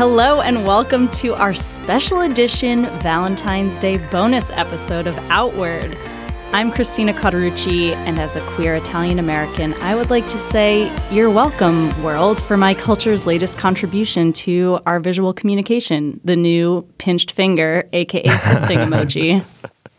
Hello, and welcome to our special edition Valentine's Day bonus episode of Outward. I'm Christina Cauterucci, and as a queer Italian American, I would like to say you're welcome, world, for my culture's latest contribution to our visual communication the new pinched finger, aka fisting emoji.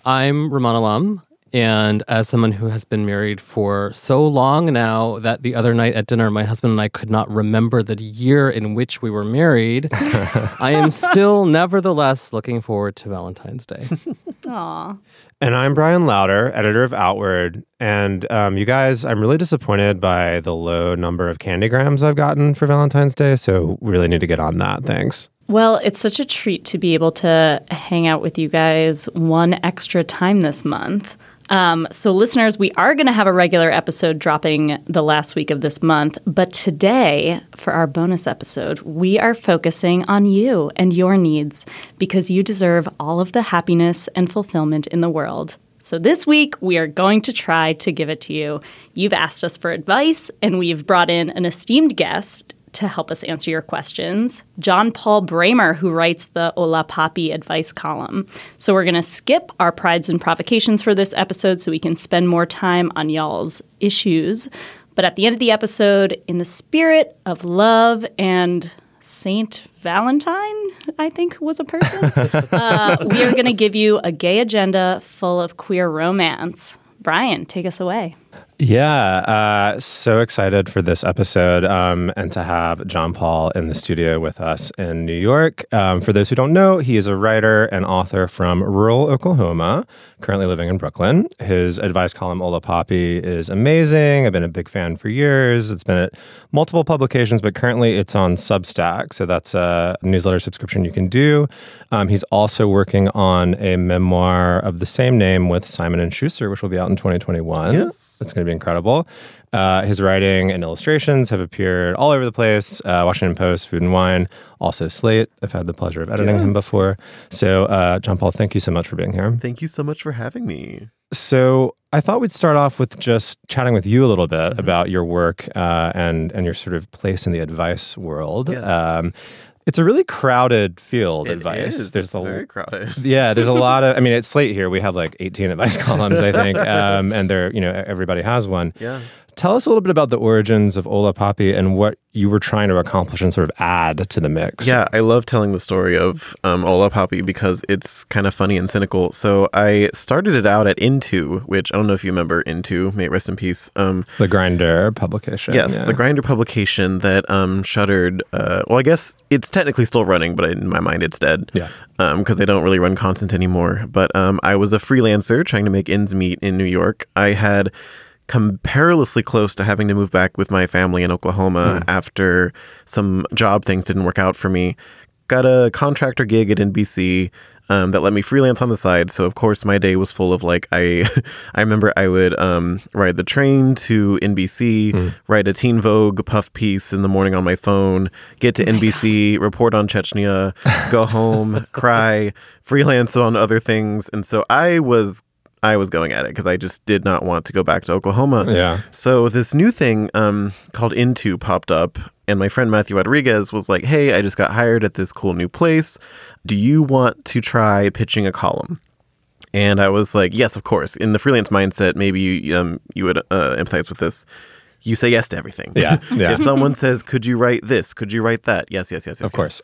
I'm Rumaan Alam, and as someone who has been married for so long now that the other night at dinner, my husband and I could not remember the year in which we were married, I am still nevertheless looking forward to Valentine's Day. Aw. And I'm Bryan Lowder, editor of Outward. And um, you guys, I'm really disappointed by the low number of candygrams I've gotten for Valentine's Day. So we really need to get on that. Thanks. Well, it's such a treat to be able to hang out with you guys one extra time this month. Um, so, listeners, we are going to have a regular episode dropping the last week of this month. But today, for our bonus episode, we are focusing on you and your needs because you deserve all of the happiness and fulfillment in the world. So, this week, we are going to try to give it to you. You've asked us for advice, and we've brought in an esteemed guest to help us answer your questions, John Paul Brammer, who writes the Hola Papi advice column. So we're going to skip our prides and provocations for this episode so we can spend more time on y'all's issues. But at the end of the episode, in the spirit of love and Saint Valentine, I think was a person, uh, we are going to give you a gay agenda full of queer romance. Brian, take us away. Yeah, uh, so excited for this episode um, and to have John Paul in the studio with us in New York. Um, for those who don't know, he is a writer and author from rural Oklahoma, currently living in Brooklyn. His advice column, Hola Papi, is amazing. I've been a big fan for years. It's been at multiple publications, but currently it's on Substack. So that's a newsletter subscription you can do. Um, he's also working on a memoir of the same name with Simon and Schuster, which will be out in 2021. Yes. It's going to be incredible. Uh, his writing and illustrations have appeared all over the place uh, Washington Post, Food and Wine, also Slate. I've had the pleasure of editing him before. So, uh, John Paul, thank you so much for being here. Thank you so much for having me. So, I thought we'd start off with just chatting with you a little bit Mm-hmm. about your work uh, and, and your sort of place in the advice world. Yes. Um, it's a really crowded field, It advice. is. There's It's a very crowded. yeah, there's a lot of. I mean, at Slate here, we have like 18 advice columns, I think, um, and they're you know everybody has one. Yeah. Tell us a little bit about the origins of Hola Papi and what you were trying to accomplish and sort of add to the mix. Yeah, I love telling the story of um, Hola Papi because it's kind of funny and cynical. So I started it out at Into, which I don't know if you remember Into, may it rest in peace. Um, the Grindr publication. yes, yeah. the Grindr publication that um, shuttered. Uh, well, I guess it's technically still running, but in my mind, it's dead. Yeah. because they don't really run content anymore. But um, I was a freelancer trying to make ends meet in New York. I had come perilously close to having to move back with my family in Oklahoma after some job things didn't work out for me. Got a contractor gig at NBC. Um, that let me freelance on the side. So of course my day was full of like I, I remember I would um, ride the train to NBC, write a Teen Vogue puff piece in the morning on my phone, get to NBC, report on Chechnya, go home, cry, freelance on other things, and so I was I was going at it because I just did not want to go back to Oklahoma. Yeah. So this new thing um, called Into popped up, and my friend Matthew Rodriguez was like, "Hey, I just got hired at this cool new place. Do you want to try pitching a column?" And I was like, "Yes, of course." In the freelance mindset, maybe you um, you would uh, empathize with this. You say yes to everything. Yeah, yeah. if someone says, "Could you write this? Could you write that?" Yes, yes, yes, yes. Of course.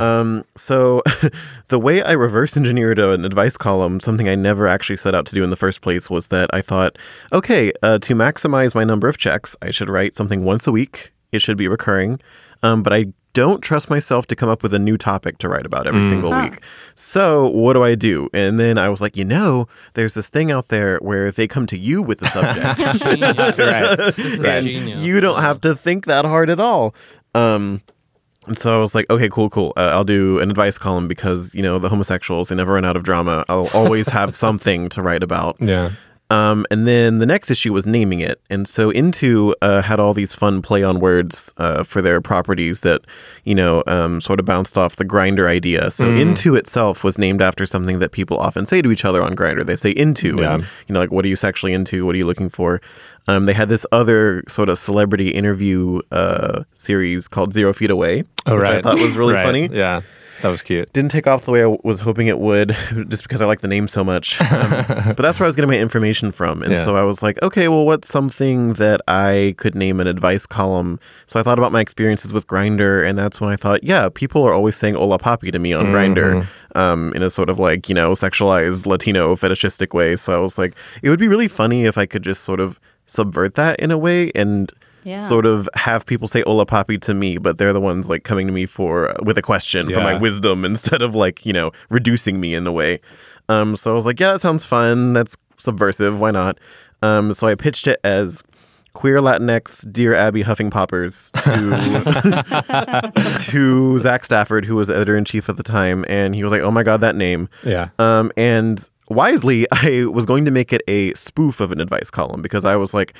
um, so the way I reverse engineered an advice column, something I never actually set out to do in the first place, was that I thought, okay, uh, to maximize my number of checks, I should write something once a week. It should be recurring. Um, but I don't trust myself to come up with a new topic to write about every single week. So what do I do? And then I was like, you know, there's this thing out there where they come to you with the subject. Genius. This is and genius. you don't have to think that hard at all. Um, and so I was like, okay, cool, cool. Uh, I'll do an advice column because you know the homosexuals they never run out of drama. I'll always have something to write about. Yeah. Um, and then the next issue was naming it, and so Into uh, had all these fun play on words uh, for their properties that you know um, sort of bounced off the Grindr idea. So Into itself was named after something that people often say to each other on Grindr. They say into, Yeah. and you know, like what are you sexually into? What are you looking for? Um, they had this other sort of celebrity interview uh, series called Zero Feet Away, Oh, which I right. thought was really Right. funny Yeah. That was cute. didn't take off the way I was hoping it would, just because I like the name so much. Um, but that's where I was getting my information from, and Yeah. so I was like, okay, well, what's something that I could name an advice column? So I thought about my experiences with Grindr, and that's when I thought, yeah, people are always saying "Hola Papi" to me on Grindr. Um, in a sort of like you know sexualized Latino fetishistic way. So I was like, it would be really funny if I could just sort of subvert that in a way and Yeah. sort of have people say "Hola Papi" to me, but they're the ones like coming to me for with a question for my wisdom instead of like you know reducing me in a way. Um, so I was like, yeah, that sounds fun. That's subversive. Why not? Um, so I pitched it as queer Latinx Dear Abby Huffing Poppers to to Zach Stafford, who was editor in chief at the time, and he was like, "Oh my god, that name." Yeah. Um, and wisely, I was going to make it a spoof of an advice column because I was like,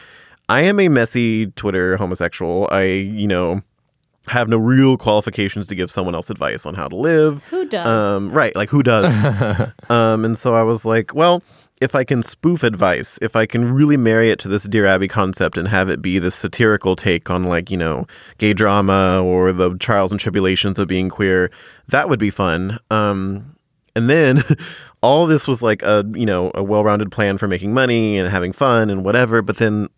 I am a messy Twitter homosexual. I, you know, have no real qualifications to give someone else advice on how to live. Who does? Um, right, like who does? um, and so I was like, well, if I can spoof advice, if I can really marry it to this Dear Abby concept and have it be this satirical take on like, you know, gay drama or the trials and tribulations of being queer, that would be fun. Um, and then all this was like a, you know, a well-rounded plan for making money and having fun and whatever, but then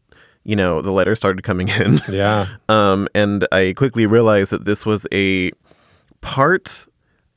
you know, the letters started coming in. Yeah. Um, and I quickly realized that this was a part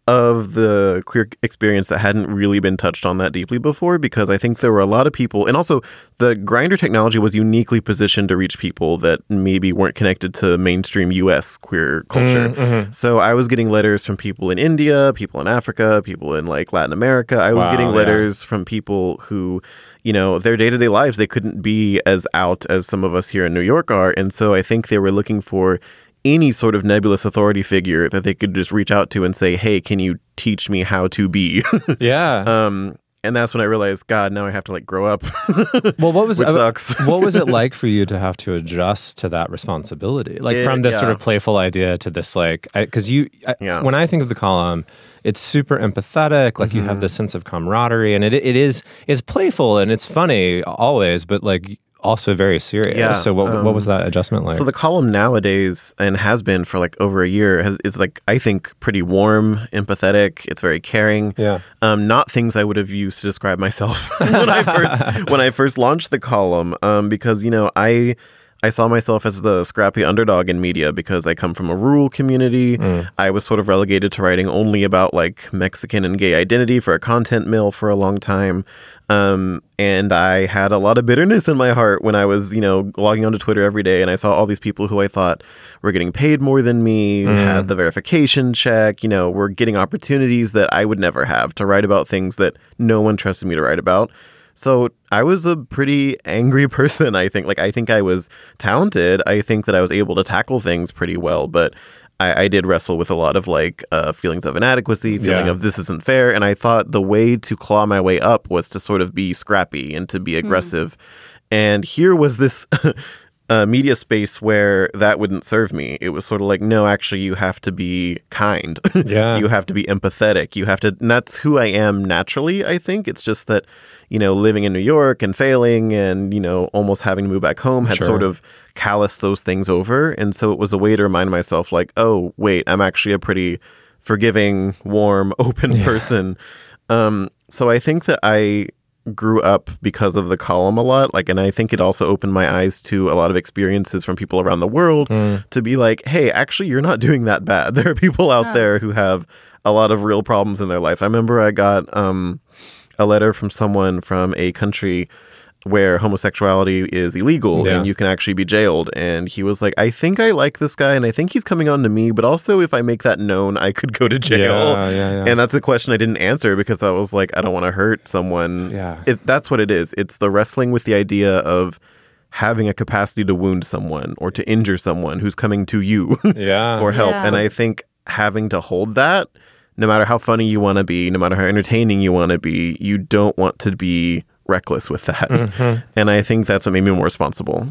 of the queer experience that hadn't really been touched on that deeply before because I think there were a lot of people and also the Grindr technology was uniquely positioned to reach people that maybe weren't connected to mainstream US queer culture. So I was getting letters from people in India, people in Africa, people in like Latin America. I was Wow, getting yeah. letters from people who you know, their day to day lives, they couldn't be as out as some of us here in New York are. And so I think they were looking for any sort of nebulous authority figure that they could just reach out to and say, hey, can you teach me how to be? Yeah. um, and that's when I realized, God, now I have to like grow up. well, what was uh, sucks. what was it like for you to have to adjust to that responsibility? Like It- from this sort of playful idea to this like because you I, Yeah. when I think of the column, it's super empathetic. Like you Mm-hmm. have this sense of camaraderie, and it it is it's playful and it's funny always, but like also very serious. Yeah, so what what was that adjustment like? So the column nowadays and has been for like over a year has is like I think pretty warm, empathetic. It's very caring. Yeah. Um, not things I would have used to describe myself when I first when I first launched the column. Um, because you know I. I saw myself as the scrappy underdog in media because I come from a rural community. I was sort of relegated to writing only about like Mexican and gay identity for a content mill for a long time. Um, and I had a lot of bitterness in my heart when I was, you know, logging onto Twitter every day and I saw all these people who I thought were getting paid more than me, had the verification check, you know, were getting opportunities that I would never have to write about things that no one trusted me to write about. So I was a pretty angry person, I think. Like, I think I was talented. I think that I was able to tackle things pretty well, but I, I did wrestle with a lot of like uh, feelings of inadequacy, feeling Yeah. of this isn't fair. And I thought the way to claw my way up was to sort of be scrappy and to be aggressive. And here was this. A media space where that wouldn't serve me. It was sort of like, no, actually, you have to be kind. Yeah. you have to be empathetic. You have to, and that's who I am naturally, I think. It's just that, you know, living in New York and failing and, you know, almost having to move back home had Sure. sort of calloused those things over. And so it was a way to remind myself, like, oh, wait, I'm actually a pretty forgiving, warm, open person. Um, so I think that I grew up because of the column a lot like and i think it also opened my eyes to a lot of experiences from people around the world to be like hey actually you're not doing that bad. There are people out there who have a lot of real problems in their life. I remember i got um, a letter from someone from a country where homosexuality is illegal Yeah. and you can actually be jailed. And he was like, I think I like this guy and I think he's coming on to me, but also if I make that known, I could go to jail. Yeah, yeah, yeah. And that's a question I didn't answer because I was like, I don't want to hurt someone. Yeah. It, that's what it is. It's the wrestling with the idea of having a capacity to wound someone or to injure someone who's coming to you Yeah. for help. Yeah. And I think having to hold that, no matter how funny you want to be, no matter how entertaining you want to be, you don't want to be reckless with that. Mm-hmm. And I think that's what made me more responsible.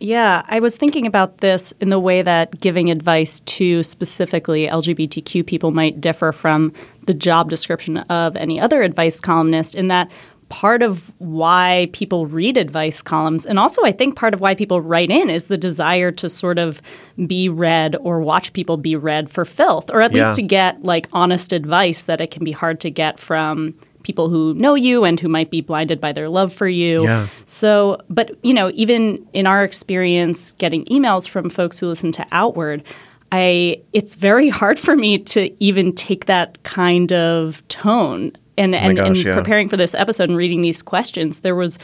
Yeah, I was thinking about this in the way that giving advice to specifically LGBTQ people might differ from the job description of any other advice columnist, in that part of why people read advice columns, and also I think part of why people write in, is the desire to sort of be read or watch people be read for filth, or at Yeah. least to get like honest advice that it can be hard to get from people who know you and who might be blinded by their love for you. Yeah. So, but you know, even in our experience getting emails from folks who listen to Outward, I it's very hard for me to even take that kind of tone. And oh and, gosh, and yeah. preparing for this episode and reading these questions, there was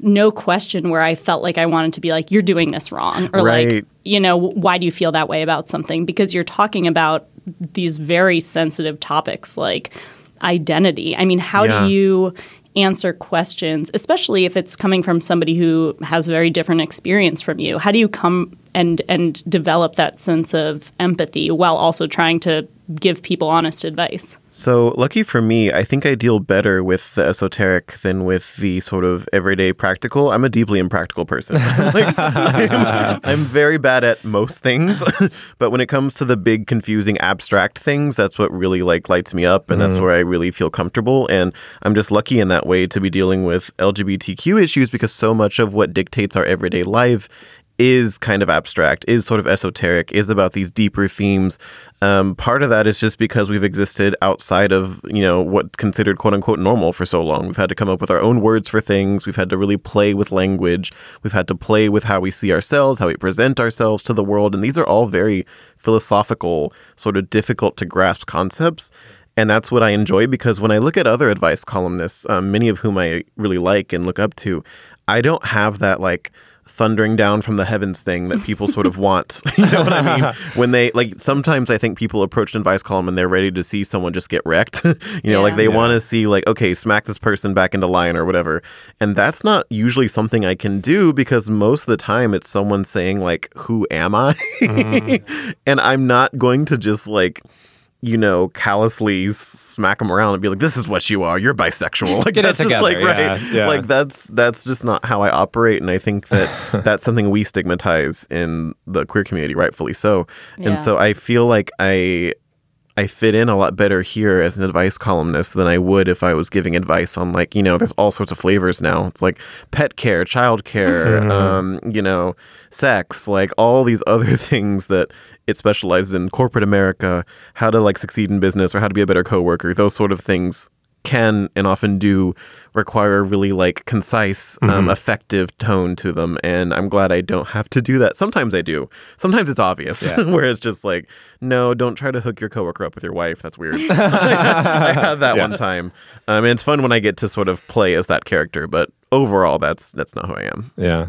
no question where I felt like I wanted to be like, "You're doing this wrong," or Right. like, you know, why do you feel that way about something? Because you're talking about these very sensitive topics like identity. I mean, how Yeah. do you answer questions, especially if it's coming from somebody who has a very different experience from you? How do you come and and develop that sense of empathy while also trying to give people honest advice? So, lucky for me, I think I deal better with the esoteric than with the sort of everyday practical. I'm a deeply impractical person. like, I'm, I'm very bad at most things, but when it comes to the big, confusing, abstract things, that's what really like lights me up, and that's mm-hmm. where I really feel comfortable. And I'm just lucky in that way to be dealing with LGBTQ issues because so much of what dictates our everyday life is kind of abstract, is sort of esoteric, is about these deeper themes. Um, part of that is just because we've existed outside of, you know, what's considered quote unquote normal for so long. We've had to come up with our own words for things. We've had to really play with language. We've had to play with how we see ourselves, how we present ourselves to the world. And these are all very philosophical, sort of difficult to grasp concepts. And that's what I enjoy because when I look at other advice columnists, um, many of whom I really like and look up to, I don't have that like thundering down from the heavens thing that people sort of want. you know what I mean? When they like sometimes I think people approach an advice column and they're ready to see someone just get wrecked. you know, like Yeah. they want to see like, okay, smack this person back into line or whatever. And that's not usually something I can do because most of the time it's someone saying like, who am I? Mm-hmm. and I'm not going to just like you know, callously smack them around and be like, "This is what you are. You're bisexual." Like Get it that's just together, like right. yeah, yeah. Like that's that's just not how I operate, and I think that that's something we stigmatize in the queer community, rightfully so. Yeah. And so I feel like I I fit in a lot better here as an advice columnist than I would if I was giving advice on like, you know, there's all sorts of flavors now. It's like pet care, child care, um, you know, sex, like all these other things that it specializes in corporate America, how to like succeed in business or how to be a better coworker. Those sort of things can and often do require a really like concise, um, effective tone to them. And I'm glad I don't have to do that. Sometimes I do. Sometimes it's obvious, Yeah. where it's just like, no, don't try to hook your coworker up with your wife. That's weird. I had that Yeah. one time. Um, and it's fun when I get to sort of play as that character, but overall, that's that's not who I am. Yeah.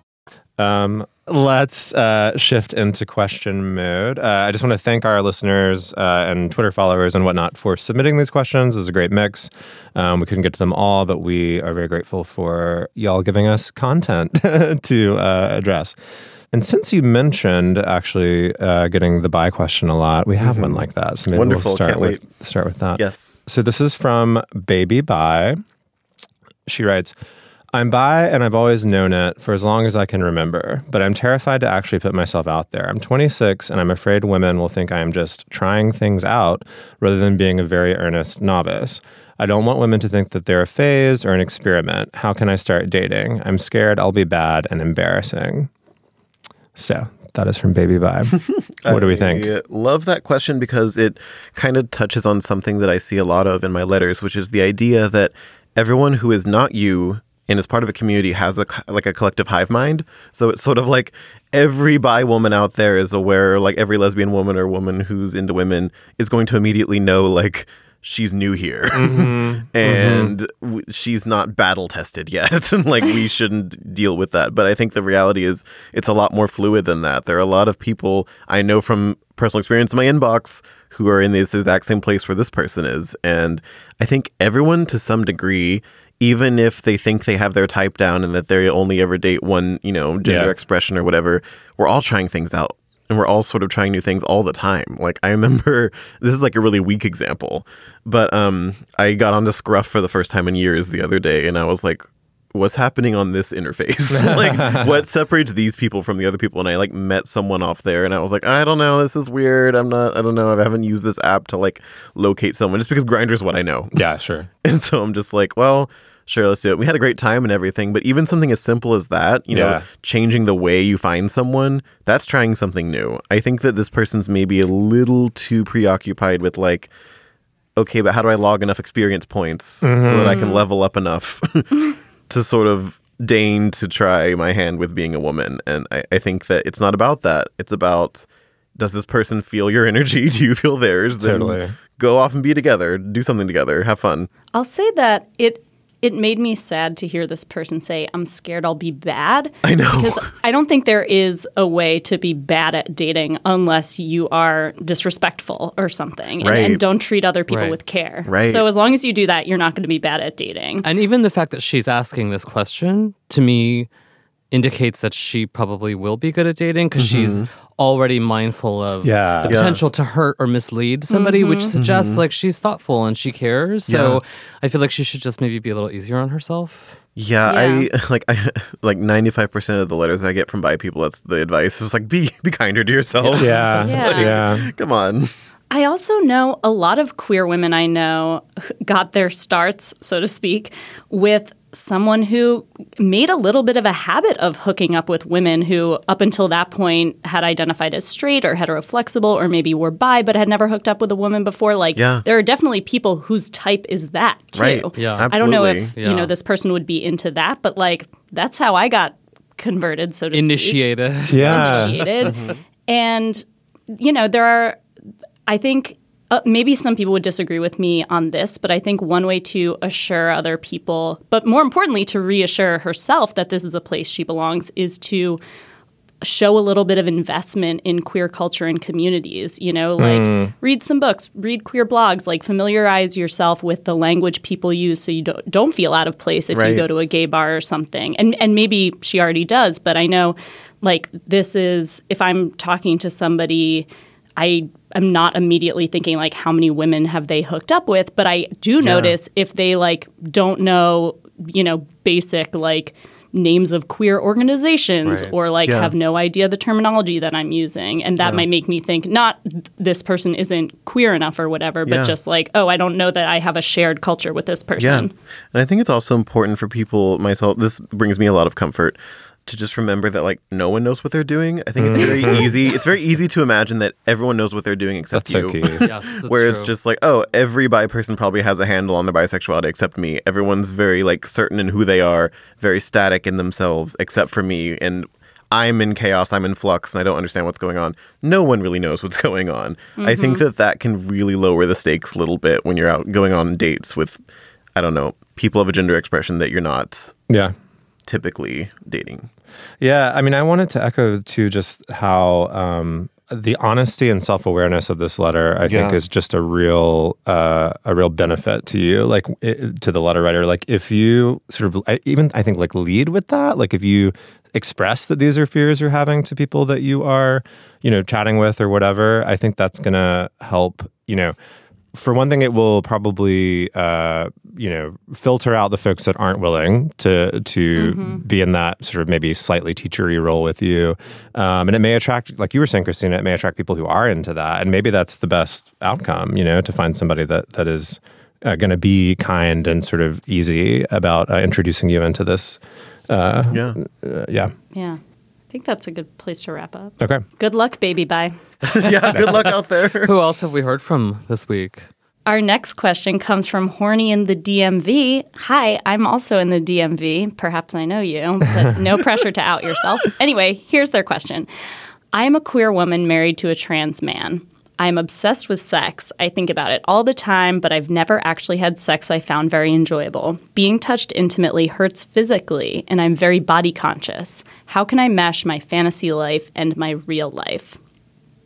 Um, let's uh, shift into question mode. Uh, I just want to thank our listeners uh, and Twitter followers and whatnot for submitting these questions. It was a great mix. Um, we couldn't get to them all, but we are very grateful for y'all giving us content to uh, address. And since you mentioned actually uh, getting the bi question a lot, we have one like that. So maybe Wonderful. we'll start Can't with start with that. Yes. So this is from Baby Bi. She writes, I'm bi and I've always known it for as long as I can remember, but I'm terrified to actually put myself out there. I'm 26 and I'm afraid women will think I am just trying things out rather than being a very earnest novice. I don't want women to think that they're a phase or an experiment. How can I start dating? I'm scared I'll be bad and embarrassing. So that is from Baby Vibe. what do we think? I love that question because it kind of touches on something that I see a lot of in my letters, which is the idea that everyone who is not you and is part of a community has a like a collective hive mind. So it's sort of like every bi woman out there is aware, like every lesbian woman or woman who's into women is going to immediately know like she's new here. Mm-hmm. and w- she's not battle tested yet. And like we shouldn't deal with that. But i think the reality is it's a lot more fluid than that. There are a lot of people i know from personal experience in my inbox who are in this exact same place where this person is. And i think everyone to some degree even if they think they have their type down and that they only ever date one you know gender Yeah. expression or whatever we're all trying things out and we're all sort of trying new things all the time. Like I remember this is like a really weak example, but um I got onto Scruff for the first time in years the other day and I was like what's happening on this interface? like what separates these people from the other people and I like met someone off there and I was like I don't know, this is weird. I'm not I don't know. I haven't used this app to like locate someone just because Grindr's what I know. Yeah, sure. And so I'm just like, well, sure, let's do it. We had a great time and everything, but even something as simple as that, you know, changing the way you find someone, that's trying something new. I think that this person's maybe a little too preoccupied with like, okay, but how do I log enough experience points so that I can mm-hmm. level up enough to sort of deign to try my hand with being a woman? And I, I think that it's not about that. It's about does this person feel your energy? Do you feel theirs? Then Totally. Go off and be together, do something together, have fun. I'll say that it it made me sad to hear this person say, "I'm scared I'll be bad." I know. because I don't think there is a way to be bad at dating unless you are disrespectful or something, and, Right. and don't treat other people Right. with care. Right. So as long as you do that, you're not going to be bad at dating. And even the fact that she's asking this question to me indicates that she probably will be good at dating because mm-hmm. she's already mindful of Yeah. the Yeah. potential to hurt or mislead somebody, mm-hmm. which suggests mm-hmm. like she's thoughtful and she cares. So I feel like she should just maybe be a little easier on herself. Yeah, Yeah. I like I like ninety five percent of the letters I get from bi people. That's the advice. Is like be be kinder to yourself. Yeah. Yeah. yeah. Come on. I also know a lot of queer women I know got their starts, so to speak, with someone who made a little bit of a habit of hooking up with women who, up until that point, had identified as straight or heteroflexible or maybe were bi but had never hooked up with a woman before. Like, Yeah. there are definitely people whose type is that too. Right. Yeah. absolutely. I don't know if Absolutely. you know this person would be into that, but like that's how I got converted, so to speak Initiated. Yeah. initiated. Mm-hmm. and, you know, there are, I think, uh, maybe some people would disagree with me on this, but I think one way to assure other people, but more importantly, to reassure herself that this is a place she belongs, is to show a little bit of investment in queer culture and communities you know like read some books read queer blogs like familiarize yourself with the language people use so you don't, don't feel out of place if Right. you go to a gay bar or something and and maybe she already does but i know like this is if i'm talking to somebody i am not immediately thinking like how many women have they hooked up with but i do notice if they like don't know you know basic like names of queer organizations Right. or like Yeah. have no idea the terminology that I'm using. And that might make me think not this person isn't queer enough or whatever, but Yeah. just like, oh, I don't know that I have a shared culture with this person. Yeah. person. And I think it's also important for people, myself, this brings me a lot of comfort to just remember that like no one knows what they're doing. I think it's very mm-hmm. easy. It's very easy to imagine that everyone knows what they're doing except That's so you. key. Yes, that's Where it's just like, oh, every bi person probably has a handle on their bisexuality except me. Everyone's very like certain in who they are, very static in themselves, except for me. And I'm in chaos, I'm in flux, and I don't understand what's going on. No one really knows what's going on. I think mm-hmm. that that can really lower the stakes a little bit when you're out going on dates with, I don't know, people of a gender expression that you're not Yeah. Typically dating. Yeah, I mean, I wanted to echo too just how um, the honesty and self awareness of this letter, I think, is just a real uh, a real benefit to you, like it, to the letter writer. Like if you sort of I- even I think like lead with that, like if you express that these are fears you're having to people that you are, you know, chatting with or whatever, I think that's gonna help. You know, for one thing, it will probably uh, you know filter out the folks that aren't willing to to be in that sort of maybe slightly teachery role with you, um, and it may attract, like you were saying, Christina, it may attract people who are into that, and maybe that's the best outcome. You know, to find somebody that that is uh, going to be kind and sort of easy about uh, introducing you into this. Uh, Yeah. uh, yeah. Yeah. I think that's a good place to wrap up. Okay. Good luck, baby. Bye. yeah, good luck out there. Who else have we heard from this week? Our next question comes from Horny in the DMV. Hi, I'm also in the DMV. Perhaps I know you, but no pressure to out yourself. Anyway, here's their question I am a queer woman married to a trans man. I'm obsessed with sex. I think about it all the time, but I've never actually had sex I found very enjoyable. Being touched intimately hurts physically, and I'm very body conscious. How can I mesh my fantasy life and my real life?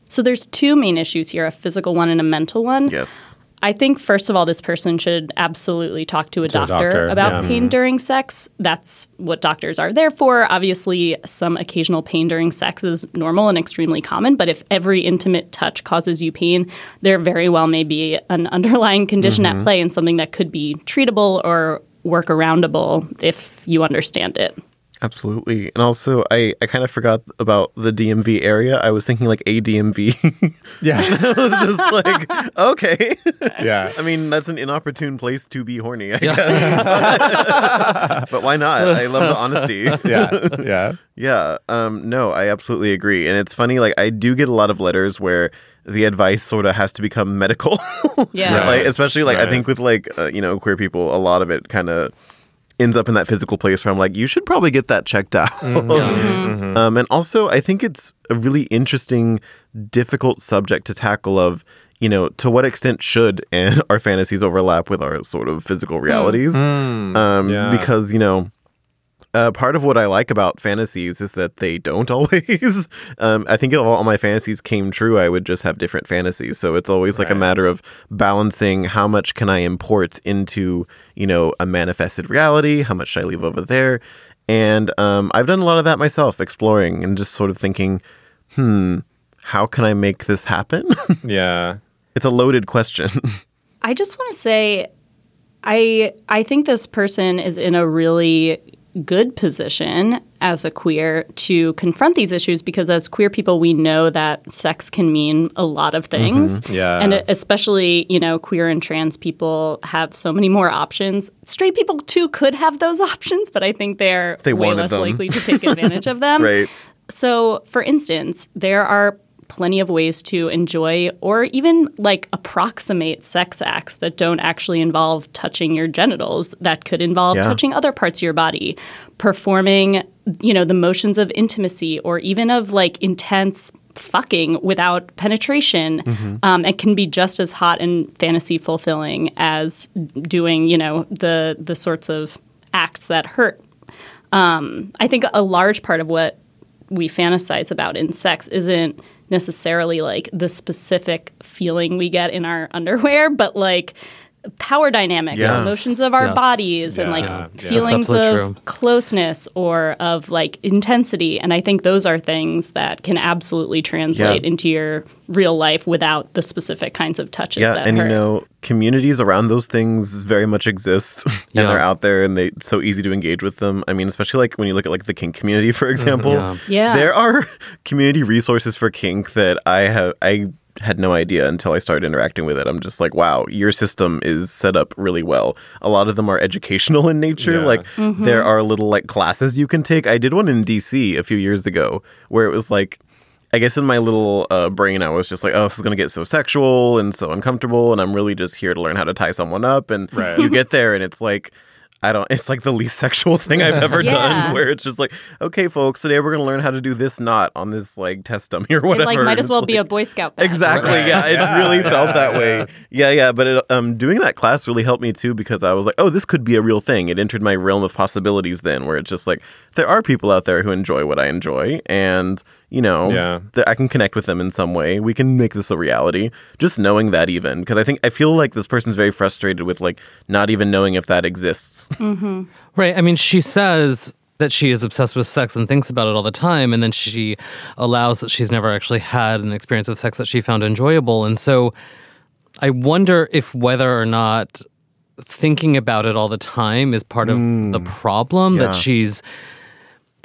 So there's two main issues here, a physical one and a mental one. Yes. I think first of all, this person should absolutely talk to a, To a doctor, doctor, about yeah. pain during sex. That's what doctors are there for. Obviously, some occasional pain during sex is normal and extremely common. But if every intimate touch causes you pain, there very well may be an underlying condition Mm-hmm. at play and something that could be treatable or work aroundable if you understand it. Absolutely. And also, I, I kind of forgot about the DMV area. I was thinking like a DMV. Yeah. I was just like, okay. yeah. I mean, that's an inopportune place to be horny, I Yeah. guess. but why not? I love the honesty. Yeah. Yeah. Yeah. Um, no, I absolutely agree. And it's funny, like, I do get a lot of letters where the advice sort of has to become medical. Yeah. Right. like, especially, like, I think with, like, uh, you know, queer people, a lot of it kind of ends up in that physical place where I'm like, you should probably get that checked out. Um, and also, I think it's a really interesting, difficult subject to tackle of, you know, to what extent should and our fantasies overlap with our sort of physical realities? Um, yeah. Because, you know, uh, part of what I like about fantasies is that they don't always. um, I think if all my fantasies came true, I would just have different fantasies. So it's always like a matter of balancing how much can I import into, you know, a manifested reality, how much should I leave over there, and um, I've done a lot of that myself, exploring and just sort of thinking, hmm, how can I make this happen? Yeah. it's a loaded question. I just want to say I I think this person is in a really good position as a queer to confront these issues because as queer people we know that sex can mean a lot of mm-hmm. things. Yeah. And especially, you know, queer and trans people have so many more options. Straight people too could have those options, but I think they're They way less them. likely to take advantage of them. right. So, for instance, there are plenty of ways to enjoy or even like approximate sex acts that don't actually involve touching your genitals, that could involve Yeah. touching other parts of your body, performing, you know, the motions of intimacy or even of like intense fucking without penetration. Um, it can be just as hot and fantasy fulfilling as doing, you know, the the sorts of acts that hurt. Um, I think a large part of what we fantasize about in sex isn't necessarily like the specific feeling we get in our underwear, but like power dynamics, Yes. emotions of our Yes. bodies, and like Yeah. Yeah. feelings That's of true. closeness or of like intensity. And I think those are things that can absolutely translate Yeah. into your real life without the specific kinds of touches Yeah, that and hurt. you know, communities around those things very much exist, and Yeah. they're out there, and they so easy to engage with them. I mean, especially like when you look at like the kink community, for mm, example. Yeah. Yeah. there are community resources for kink that I have I had no idea until I started interacting with it. I'm just like, wow, your system is set up really well. A lot of them are educational in nature. Yeah. Like there are little like classes you can take. I did one in DC a few years ago where it was like I guess in my little uh, brain, I was just like, oh, this is going to get so sexual and so uncomfortable. And I'm really just here to learn how to tie someone up. And Right. you get there and it's like, I don't, it's like the least sexual thing I've ever Yeah. done where it's just like, okay, folks, today we're going to learn how to do this knot on this like test dummy or it whatever. like might as It's well be a Boy Scout badge. Exactly. Yeah, it Yeah, really yeah, felt that way. Yeah, yeah. But it, um, doing that class really helped me too because I was like, oh, this could be a real thing. It entered my realm of possibilities then, where it's just like there are people out there who enjoy what I enjoy, and you know, Yeah. that I can connect with them in some way. We can make this a reality. Just knowing that, even because I think I feel like this person's very frustrated with like not even knowing if that exists. Mm-hmm. Right. I mean, she says that she is obsessed with sex and thinks about it all the time. And then she allows that she's never actually had an experience of sex that she found enjoyable. And so I wonder if whether or not thinking about it all the time is part of the mm. problem Yeah. that she's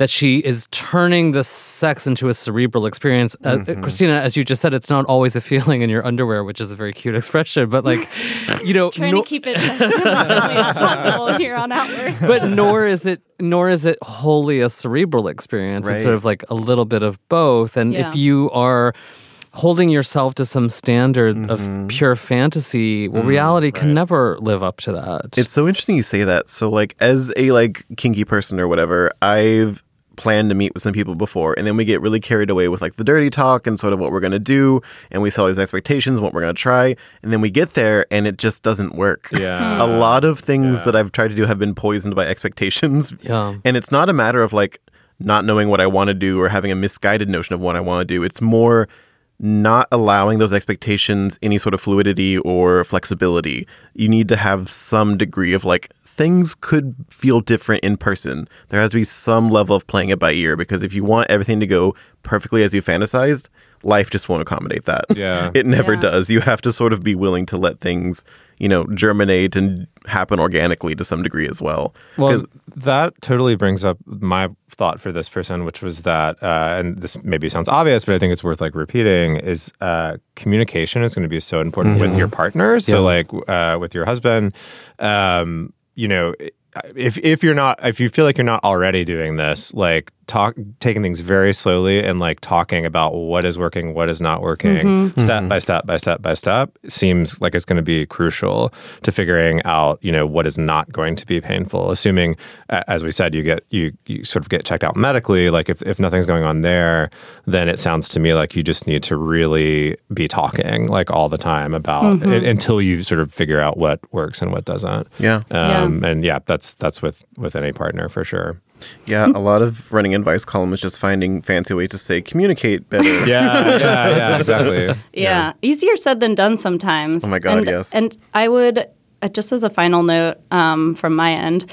that she is turning the sex into a cerebral experience. Uh, Mm-hmm. Christina, as you just said, it's not always a feeling in your underwear, which is a very cute expression, but like, you know, Trying no- to keep it as as possible here on outward. but nor is it nor is it wholly a cerebral experience. It's sort of like a little bit of both. And Yeah. if you are holding yourself to some standard of pure fantasy, well, reality can never live up to that. It's so interesting you say that. So like as a like kinky person or whatever, I've planned to meet with some people before and then we get really carried away with like the dirty talk and sort of what we're going to do and we set all these expectations what we're going to try and then we get there and it just doesn't work. Yeah. a lot of things that I've tried to do have been poisoned by expectations. Yeah. And it's not a matter of like not knowing what I want to do or having a misguided notion of what I want to do. It's more not allowing those expectations any sort of fluidity or flexibility. You need to have some degree of like things could feel different in person. There has to be some level of playing it by ear because if you want everything to go perfectly as you fantasized, life just won't accommodate that. Yeah. it never Yeah. does. You have to sort of be willing to let things, you know, germinate and happen organically to some degree as well. Well, 'Cause- that totally brings up my thought for this person, which was that, uh, and this maybe sounds obvious, but I think it's worth like repeating: is uh, communication is going to be so important with your partner. So, Yeah. like uh, with your husband, um, you know, if if you're not, if you feel like you're not already doing this, like talk, taking things very slowly and like talking about what is working, what is not working, mm-hmm. step mm-hmm. by step by step by step, seems like it's going to be crucial to figuring out, you know, what is not going to be painful. Assuming, as we said, you get you you sort of get checked out medically. Like if if nothing's going on there, then it sounds to me like you just need to really be talking like all the time about mm-hmm. it, until you sort of figure out what works and what doesn't. Yeah. Um, And yeah, that's that's with with any partner for sure. Yeah, a lot of running advice column is just finding fancy ways to say communicate better. Yeah, yeah, yeah, exactly. Yeah. easier said than done sometimes. Oh my God, and, yes. And I would, uh, just as a final note um, from my end,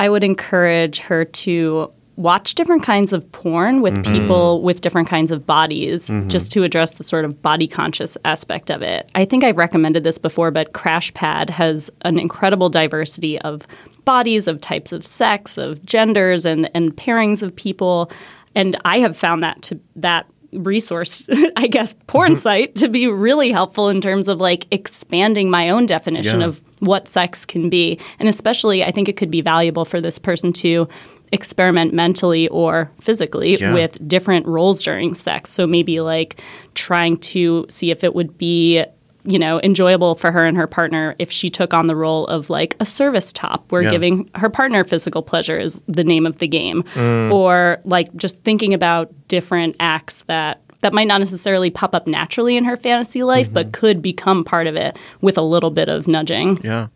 I would encourage her to watch different kinds of porn with Mm-hmm. people with different kinds of bodies just to address the sort of body conscious aspect of it. I think I've recommended this before, but Crash Pad has an incredible diversity of bodies, of types of sex, of genders, and, and pairings of people. And I have found that to that resource, I guess, porn mm-hmm. site to be really helpful in terms of like expanding my own definition Yeah. of what sex can be. And especially, I think it could be valuable for this person to experiment mentally or physically Yeah. with different roles during sex. So maybe like trying to see if it would be you know enjoyable for her and her partner if she took on the role of like a service top where Yeah. giving her partner physical pleasure is the name of the game or like just thinking about different acts that that might not necessarily pop up naturally in her fantasy life but could become part of it with a little bit of nudging Yeah.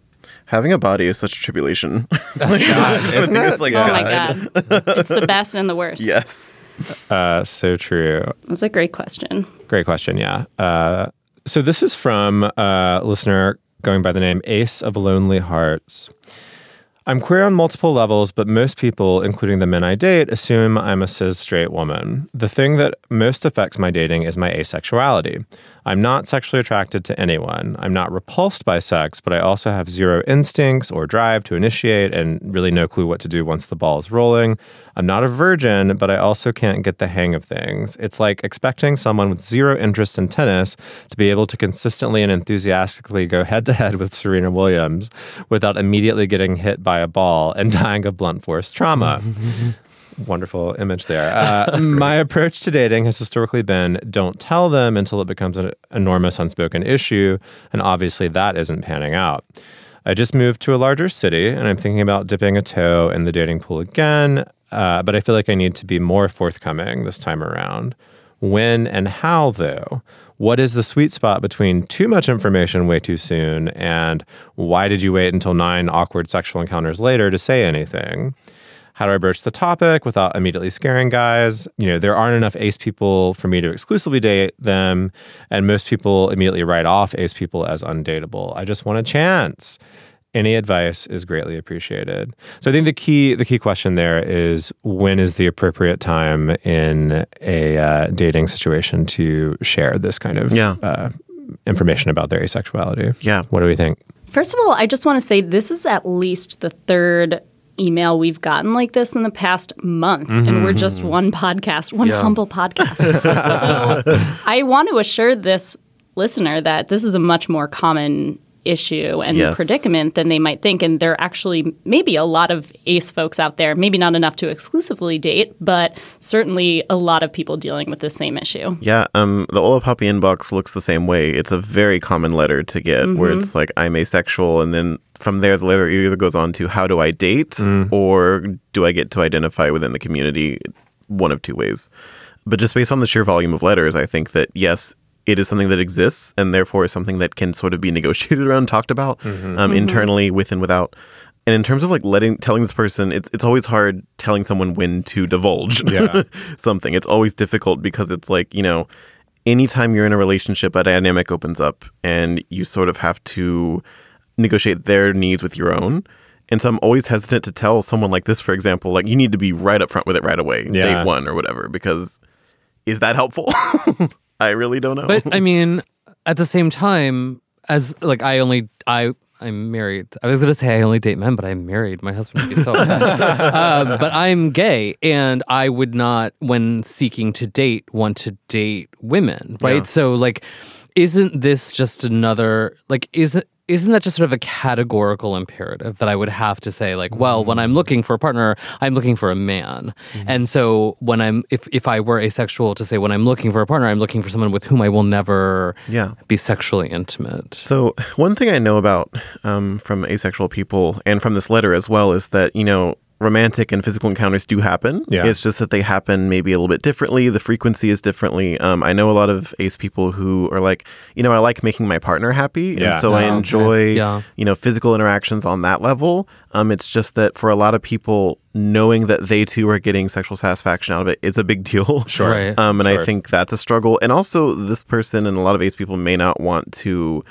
Having a body is such a tribulation. like, Isn't it? it's like oh God. my god it's the best and the worst Yes. Uh, so true. it was a great question Great question. Yeah. Uh, so this is from a listener going by the name Ace of Lonely Hearts. I'm queer on multiple levels, but most people, including the men I date, assume I'm a cis straight woman. The thing that most affects my dating is my asexuality. I'm not sexually attracted to anyone. I'm not repulsed by sex, but I also have zero instincts or drive to initiate and really no clue what to do once the ball is rolling. I'm not a virgin, but I also can't get the hang of things. It's like expecting someone with zero interest in tennis to be able to consistently and enthusiastically go head to head with Serena Williams without immediately getting hit by a ball and dying of blunt force trauma. Wonderful image there. Uh, my approach to dating has historically been don't tell them until it becomes an enormous unspoken issue, and obviously that isn't panning out. I just moved to a larger city and I'm thinking about dipping a toe in the dating pool again, uh, but I feel like I need to be more forthcoming this time around. When and how, though? What is the sweet spot between too much information way too soon and why did you wait until nine awkward sexual encounters later to say anything? How do I broach the topic without immediately scaring guys? You know, there aren't enough ace people for me to exclusively date them, and most people immediately write off ace people as undateable. I just want a chance. Any advice is greatly appreciated. So I think the key the key question there is when is the appropriate time in a uh, dating situation to share this kind of Yeah. uh, information about their asexuality? Yeah. What do we think? First of all, I just want to say this is at least the third email we've gotten like this in the past month, and we're just one podcast, one Yeah. humble podcast. so I want to assure this listener that this is a much more common issue and Yes. predicament than they might think. And there are actually maybe a lot of ace folks out there, maybe not enough to exclusively date, but certainly a lot of people dealing with the same issue. Yeah, um, the Hola Papi inbox looks the same way. It's a very common letter to get where it's like, I'm asexual. And then from there, the letter either goes on to, how do I date? Mm. Or do I get to identify within the community? One of two ways. But just based on the sheer volume of letters, I think that yes, it is something that exists and therefore is something that can sort of be negotiated around, talked about mm-hmm. um, mm-hmm. internally, with and without. And in terms of like letting telling this person, it's it's always hard telling someone when to divulge Yeah. something. It's always difficult because it's like, you know, anytime you're in a relationship, a dynamic opens up and you sort of have to negotiate their needs with your own. And so I'm always hesitant to tell someone like this, for example, like you need to be right up front with it right away, Yeah. date one or whatever, because is that helpful? I really don't know. But I mean, at the same time, as like I only I I'm married. I was gonna say I only date men, but I'm married. My husband would be so upset. um, but I'm gay, and I would not, when seeking to date, want to date women, right? Yeah. So like, isn't this just another like isn't isn't that just sort of a categorical imperative that I would have to say like, well, when I'm looking for a partner, I'm looking for a man, and so when I'm if if I were asexual, to say when I'm looking for a partner, I'm looking for someone with whom I will never Yeah. be sexually intimate. So, one thing I know about um, from asexual people and from this letter as well is that, you know, romantic and physical encounters do happen. Yeah. It's just that they happen maybe a little bit differently. The frequency is differently. Um, I know a lot of ace people who are like, you know, I like making my partner happy. Yeah. And so I Oh, okay. enjoy, Yeah. you know, physical interactions on that level. Um, it's just that for a lot of people, knowing that they too are getting sexual satisfaction out of it is a big deal. Sure. Right. Um, and I think that's a struggle. And also, this person and a lot of ace people may not want to,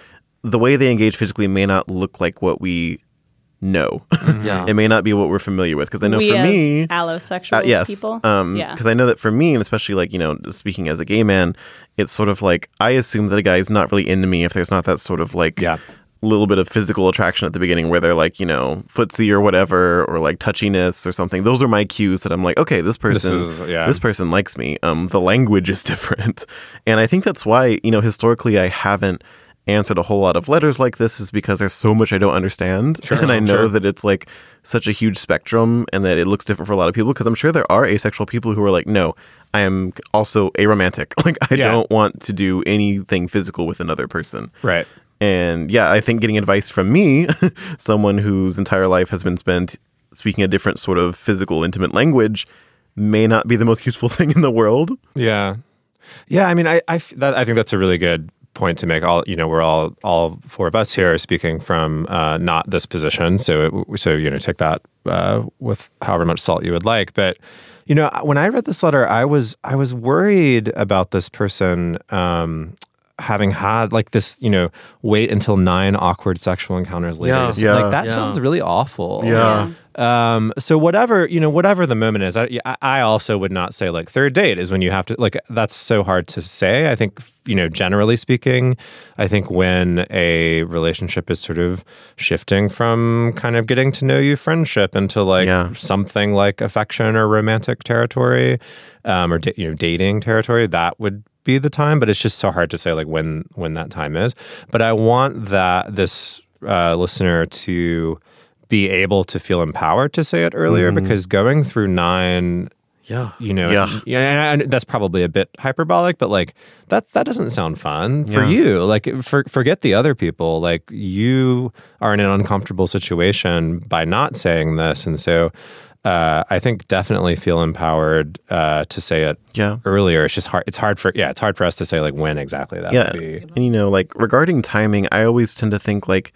the way they engage physically may not look like what we know. Yeah. it may not be what we're familiar with. Because I know we for as me, allosexual uh, yes, people. Um, yeah. because I know that for me, and especially like you know, speaking as a gay man, it's sort of like I assume that a guy is not really into me if there's not that sort of like Yeah. little bit of physical attraction at the beginning where they're like you know footsie or whatever or like touchiness or something. Those are my cues that I'm like, okay, this person, is- yeah. this person likes me. Um, the language is different, and I think that's why you know historically I haven't answered a whole lot of letters like this is because there's so much I don't understand, and I know sure. that it's like such a huge spectrum and that it looks different for a lot of people because I'm sure there are asexual people who are like, no, I am also aromantic. Like I Yeah. don't want to do anything physical with another person. Right. And yeah, I think getting advice from me, someone whose entire life has been spent speaking a different sort of physical, intimate language, may not be the most useful thing in the world. Yeah, yeah. I mean, I I, f- that, I think that's a really good point to make. All you know, we're all all four of us here are speaking from uh, not this position, so it, so you know, take that uh, with however much salt you would like. But you know, when I read this letter, I was I was worried about this person. Um, having had like this you know wait until nine awkward sexual encounters later Yeah. to say- Yeah. like that Yeah. sounds really awful Yeah. um, so whatever you know, whatever the moment is, I, I also would not say like third date is when you have to like. That's so hard to say. I think you know, generally speaking, I think when a relationship is sort of shifting from kind of getting to know you friendship into like Yeah. something like affection or romantic territory, um, or da- you know, dating territory, that would be the time. But it's just so hard to say like when when that time is. But I want that this uh, listener to be able to feel empowered to say it earlier because going through nine Yeah. you know Yeah. yeah and that's probably a bit hyperbolic but like that that doesn't sound fun for Yeah. you like for, forget the other people like you are in an uncomfortable situation by not saying this and so uh, I think definitely feel empowered uh, to say it Yeah. earlier. It's just hard. It's hard for yeah. It's hard for us to say like when exactly that yeah. would be. And you know, like regarding timing, I always tend to think like,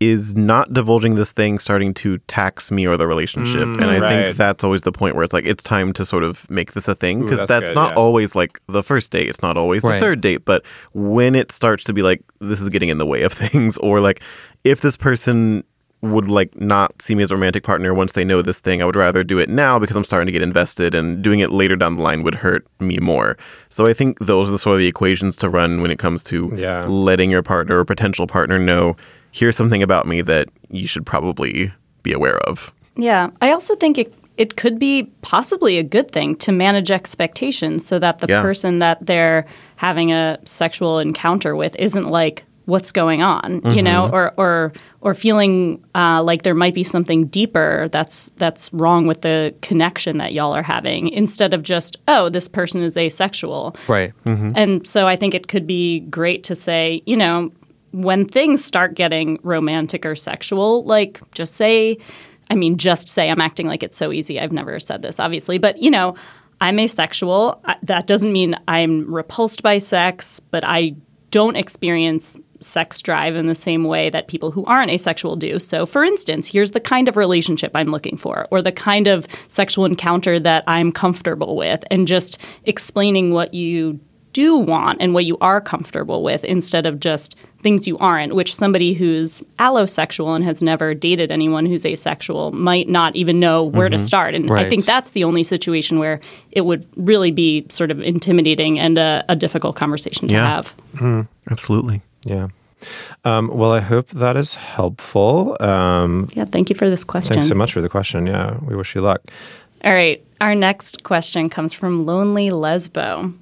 is not divulging this thing starting to tax me or the relationship? and I right. think that's always the point where it's like it's time to sort of make this a thing because that's that's, good, not yeah. always like the first date. It's not always the third date. But when it starts to be like this is getting in the way of things, or like if this person would like not see me as a romantic partner once they know this thing. I would rather do it now because I'm starting to get invested and doing it later down the line would hurt me more. So I think those are the sort of the equations to run when it comes to Yeah. letting your partner or potential partner know here's something about me that you should probably be aware of. Yeah, I also think it it could be possibly a good thing to manage expectations so that the Yeah. person that they're having a sexual encounter with isn't like what's going on, you know, or or or feeling uh, like there might be something deeper that's that's wrong with the connection that y'all are having instead of just oh this person is asexual. Right. And so I think it could be great to say, you know, when things start getting romantic or sexual, like just say, I mean, just say, I'm acting like it's so easy. I've never said this, obviously, but you know, I'm asexual. That doesn't mean I'm repulsed by sex, but I don't experience sex drive in the same way that people who aren't asexual do. So, for instance, here's the kind of relationship I'm looking for, or the kind of sexual encounter that I'm comfortable with, and just explaining what you do want and what you are comfortable with instead of just things you aren't, which somebody who's allosexual and has never dated anyone who's asexual might not even know where to Mhm. start. And I think that's the only situation where it would really be sort of intimidating and a, a difficult conversation to have. Absolutely. Yeah. Um, well, I hope that is helpful. Um, Yeah, thank you for this question. Thanks so much for the question. Yeah, we wish you luck. All right. Our next question comes from Lonely Lesbo.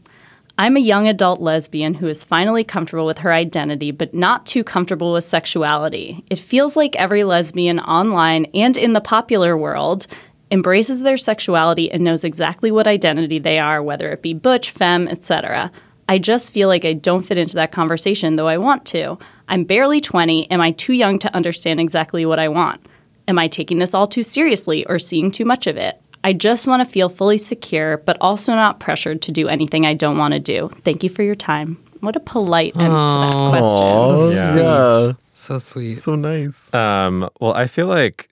I'm a young adult lesbian who is finally comfortable with her identity, but not too comfortable with sexuality. It feels like every lesbian online and in the popular world embraces their sexuality and knows exactly what identity they are, whether it be butch, femme, etc. I just feel like I don't fit into that conversation, though I want to. I'm barely 20. Am I too young to understand exactly what I want? Am I taking this all too seriously or seeing too much of it? I just want to feel fully secure, but also not pressured to do anything I don't want to do. Thank you for your time. What a polite end to that question. Yeah. So sweet. So nice. Um, well, I feel like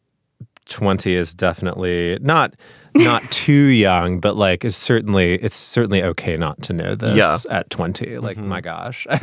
20 is definitely not not too young, but like is certainly it's certainly okay not to know this Yeah. at 20. Like mm-hmm. my gosh.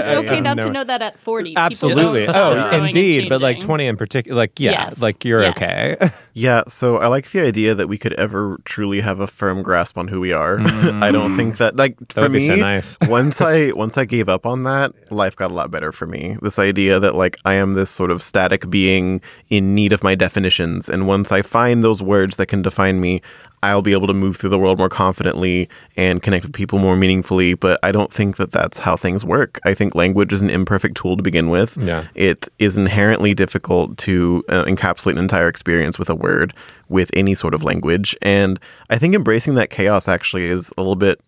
It's okay not to know that at 40. Absolutely. Oh, growing indeed. But like 20 in particular, like, yeah, Yes. like you're Yes. okay. Yeah, so I like the idea that we could ever truly have a firm grasp on who we are. I don't mm. think that like for would be me, so nice. once I once I gave up on that, life got a lot better for me. This idea that like I am this sort of static being in need of my definitions, and once I find those words that can define me, I'll be able to move through the world more confidently and connect with people more meaningfully. But I don't think that that's how things work. I think language is an imperfect tool to begin with. Yeah. It is inherently difficult to uh, encapsulate an entire experience with a word, with any sort of language. And I think embracing that chaos actually is a little bit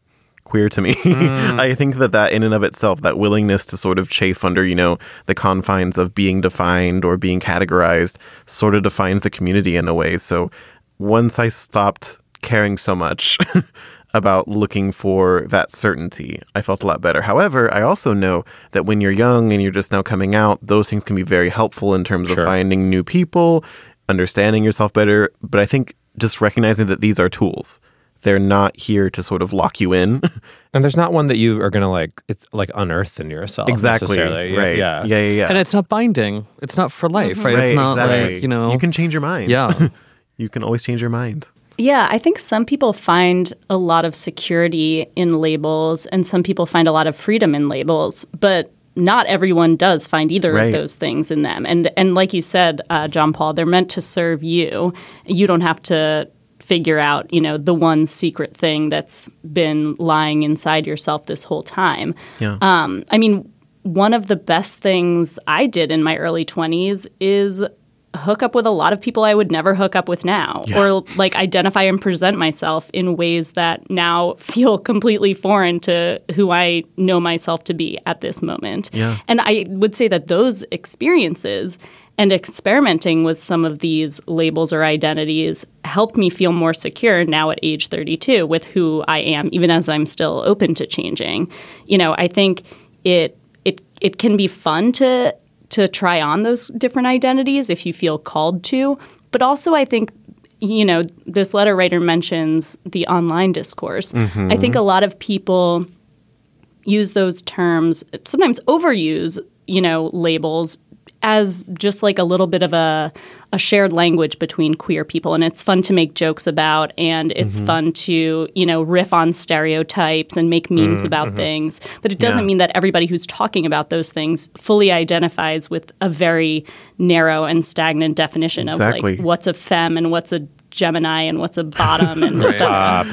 queer to me. I think that that in and of itself, that willingness to sort of chafe under, you know, the confines of being defined or being categorized sort of defines the community in a way. So once I stopped caring so much about looking for that certainty, I felt a lot better. However, I also know that when you're young and you're just now coming out, those things can be very helpful in terms Sure. of finding new people, understanding yourself better. But I think just recognizing that these are tools. They're not here to sort of lock you in. and there's not one that you are going to like, it's like unearth in yourself. Exactly. necessarily. Right. Yeah. Yeah, yeah, yeah. And it's not binding. It's not for life, right? It's not exactly. like, you know. You can change your mind. Yeah. you can always change your mind. Yeah, I think some people find a lot of security in labels, and some people find a lot of freedom in labels, but not everyone does find either Right. of those things in them. And and like you said, uh, John Paul, they're meant to serve you. You don't have to figure out, you know, the one secret thing that's been lying inside yourself this whole time. Yeah. Um, I mean, one of the best things I did in my early 20s is hook up with a lot of people I would never hook up with now, Yeah. or like identify and present myself in ways that now feel completely foreign to who I know myself to be at this moment. Yeah. And I would say that those experiences and experimenting with some of these labels or identities helped me feel more secure now at age 32 with who I am, even as I'm still open to changing. You know, I think it it it can be fun to to try on those different identities if you feel called to, but also I think you know this letter writer mentions the online discourse. Mhm. I think a lot of people use those terms sometimes overuse you know labels as just like a little bit of a, a shared language between queer people and it's fun to make jokes about and it's Mhm. fun to you know riff on stereotypes and make memes Mm, about mhm. things but it doesn't Yeah. mean that everybody who's talking about those things fully identifies with a very narrow and stagnant definition Exactly. of like what's a femme and what's a gemini and what's a bottom and et cetera.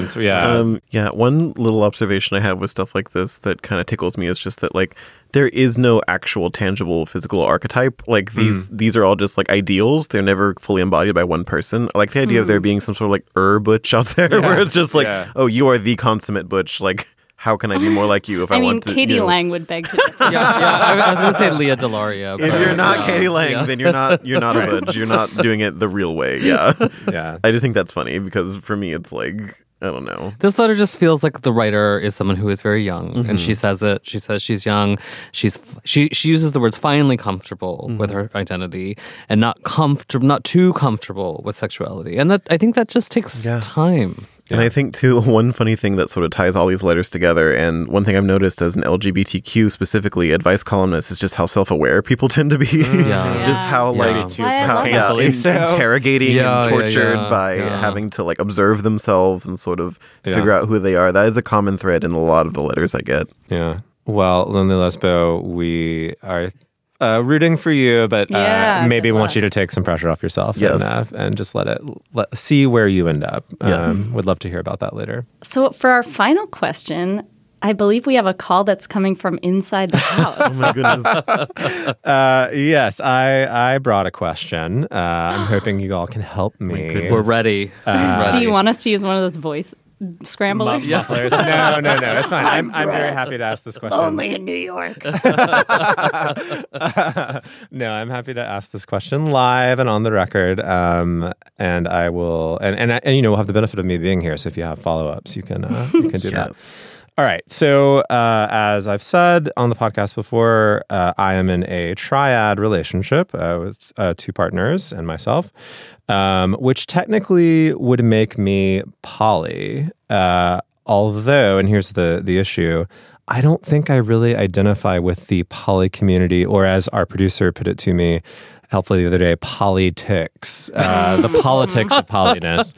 Um, yeah. One little observation I have with stuff like this that kind of tickles me is just that like there is no actual tangible physical archetype. Like these these are all just like ideals. They're never fully embodied by one person. I like the idea of there Mm. being some sort of like er butch out there Yeah. where it's just like, Yeah. oh, you are the consummate butch. Like, how can I be more like you if I, I mean, want to? Katie you know- Lang would beg to differ. yeah, yeah. I, I was going to say Lea DeLaria. If you're not uh, k.d. lang, yeah. then you're not you're not a butch. You're not doing it the real way. Yeah. Yeah. I just think that's funny because for me it's like I don't know. This letter just feels like the writer is someone who is very young, Mhm. and she says it. She says she's young. She's she she uses the words finally comfortable with her identity, and not comfortable, not too comfortable with sexuality. And that I think that just takes time. And I think too one funny thing that sort of ties all these letters together, and one thing I've noticed as an LGBTQ specifically advice columnist is just how self-aware people tend to be. Mm. Yeah. just how Yeah. like Maybe too how, yeah, painfully in- so. interrogating Yeah, and yeah, tortured yeah, by yeah. having to like observe themselves and sort of Yeah. figure out who they are. That is a common thread in a lot of the letters I get. Yeah. Well, Lonely Lesbo, we are uh, rooting for you, but uh, Yeah, maybe want luck. you to take some pressure off yourself Yes. and, uh, and just let it let, see where you end up. Yes. Um, would love to hear about that later. So for our final question, I believe we have a call that's coming from inside the house. oh my goodness. Uh, yes, I I brought a question. Uh, I'm hoping you all can help me. We're ready. Uh, Do you want us to use one of those voice scramblers? mufflers? No, no, no. That's fine. I'm, I'm very happy to ask this question. Only in New York. no, I'm happy to ask this question live and on the record. Um, and I will, and, and, and you know, we'll have the benefit of me being here. So if you have follow ups, you can, uh, you can do Yes. that. All right. So, uh, as I've said on the podcast before, uh, I am in a triad relationship uh, with uh, two partners and myself, um, which technically would make me poly. Uh, although, and here's the the issue. I don't think I really identify with the poly community, or as our producer put it to me helpfully the other day, politics, uh, the politics of polyness.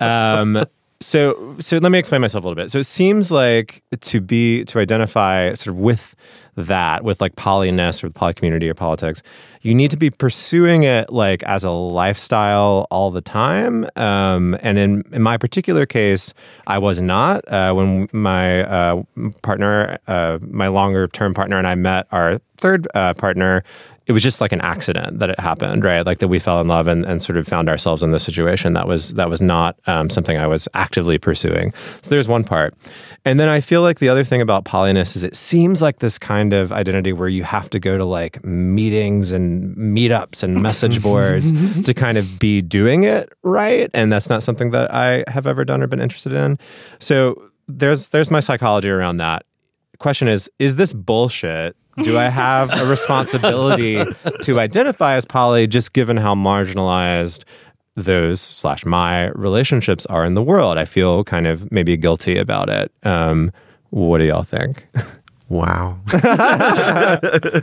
Um, so, so let me explain myself a little bit. So it seems like to be to identify sort of with that, with like polyness or the poly community or politics, you need to be pursuing it like as a lifestyle all the time. Um, and in in my particular case, I was not. Uh, when my uh, partner, uh, my longer term partner, and I met our third uh, partner, it was just like an accident that it happened, right? Like that we fell in love and, and sort of found ourselves in this situation. That was that was not um, something I was actively pursuing. So there's one part, and then I feel like the other thing about polyness is it seems like this kind of identity where you have to go to like meetings and meetups and message boards to kind of be doing it right, and that's not something that I have ever done or been interested in. So there's there's my psychology around that. Question is, is this bullshit? Do I have a responsibility to identify as poly just given how marginalized those slash my relationships are in the world? I feel kind of maybe guilty about it. Um, what do y'all think? Wow.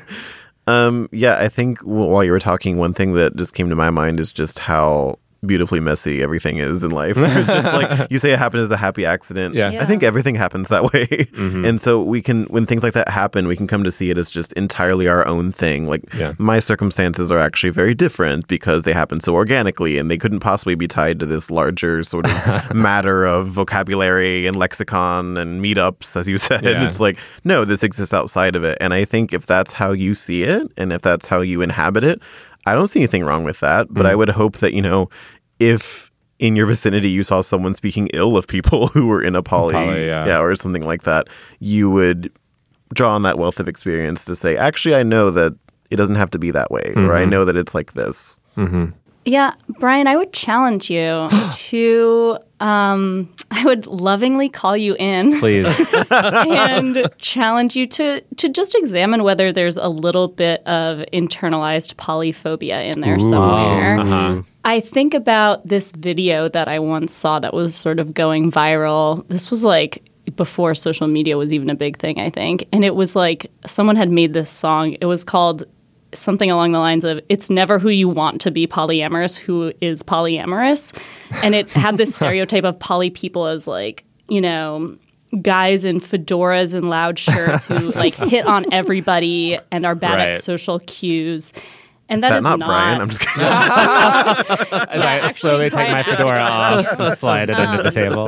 um, yeah, I think while you were talking, one thing that just came to my mind is just how beautifully messy everything is in life. It's just like you say it happened as a happy accident. Yeah. Mm-hmm. I think everything happens that way. And so we can, when things like that happen, we can come to see it as just entirely our own thing. Like Yeah. my circumstances are actually very different because they happen so organically and they couldn't possibly be tied to this larger sort of matter of vocabulary and lexicon and meetups, as you said. Yeah. It's like, no, this exists outside of it. And I think if that's how you see it and if that's how you inhabit it, I don't see anything wrong with that. But Mm. I would hope that, you know, if in your vicinity you saw someone speaking ill of people who were in a poly, Poly, yeah. or something like that, you would draw on that wealth of experience to say, actually, I know that it doesn't have to be that way, or I Mhm. know that it's like this. Mm-hmm. Yeah, Bryan, I would challenge you to. Um, I would lovingly call you in, Please. and challenge you to to just examine whether there's a little bit of internalized polyphobia in there somewhere. Uh-huh. I think about this video that I once saw that was sort of going viral. This was like before social media was even a big thing, I think. And it was like someone had made this song. It was called something along the lines of it's never who you want to be polyamorous who is polyamorous. And it had this stereotype of poly people as like, you know, guys in fedoras and loud shirts who like hit on everybody and are bad Right. at social cues. And Is that that is not, not Bryan? I'm just kidding. As I actually, slowly take my fedora off and slide it into the table.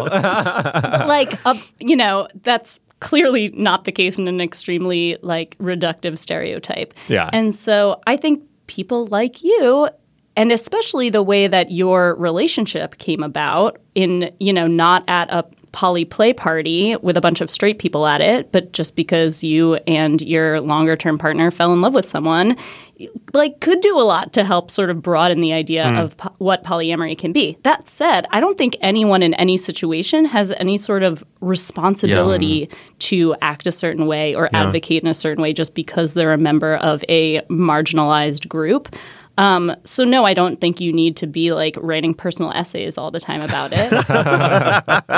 like uh, you know that's clearly not the case in an extremely like reductive stereotype Yeah. and so i think people like you and especially the way that your relationship came about in you know not at a poly play party with a bunch of straight people at it but just because you and your longer term partner fell in love with someone like could do a lot to help sort of broaden the idea Hmm. of po- what polyamory can be. That said, I don't think anyone in any situation has any sort of responsibility to act a certain way or advocate in a certain way just because they're a member of a marginalized group. Um, so no, I don't think you need to be like writing personal essays all the time about it.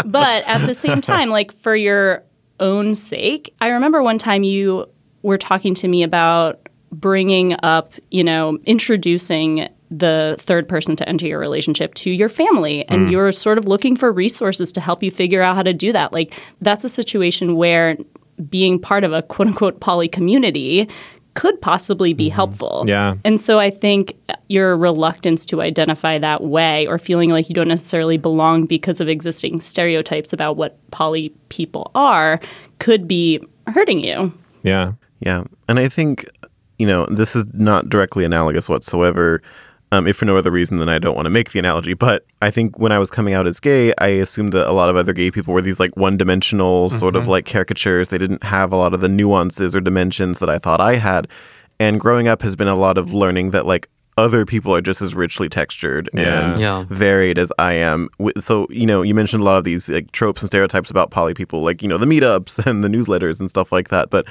but at the same time, like for your own sake, I remember one time you were talking to me about bringing up, you know, introducing the third person to enter your relationship to your family and you're sort of looking for resources to help you figure out how to do that. Like that's a situation where being part of a quote unquote poly community could possibly be mm-hmm. helpful. Yeah. And so I think your reluctance to identify that way or feeling like you don't necessarily belong because of existing stereotypes about what poly people are could be hurting you. Yeah. Yeah. And I think, you know, this is not directly analogous whatsoever, um, if for no other reason than I don't want to make the analogy. But I think when I was coming out as gay, I assumed that a lot of other gay people were these like one dimensional sort of like caricatures. They didn't have a lot of the nuances or dimensions that I thought I had. And growing up has been a lot of learning that like other people are just as richly textured Yeah. and Yeah. varied as I am. So, you know, you mentioned a lot of these like tropes and stereotypes about poly people, like, you know, the meetups and the newsletters and stuff like that. But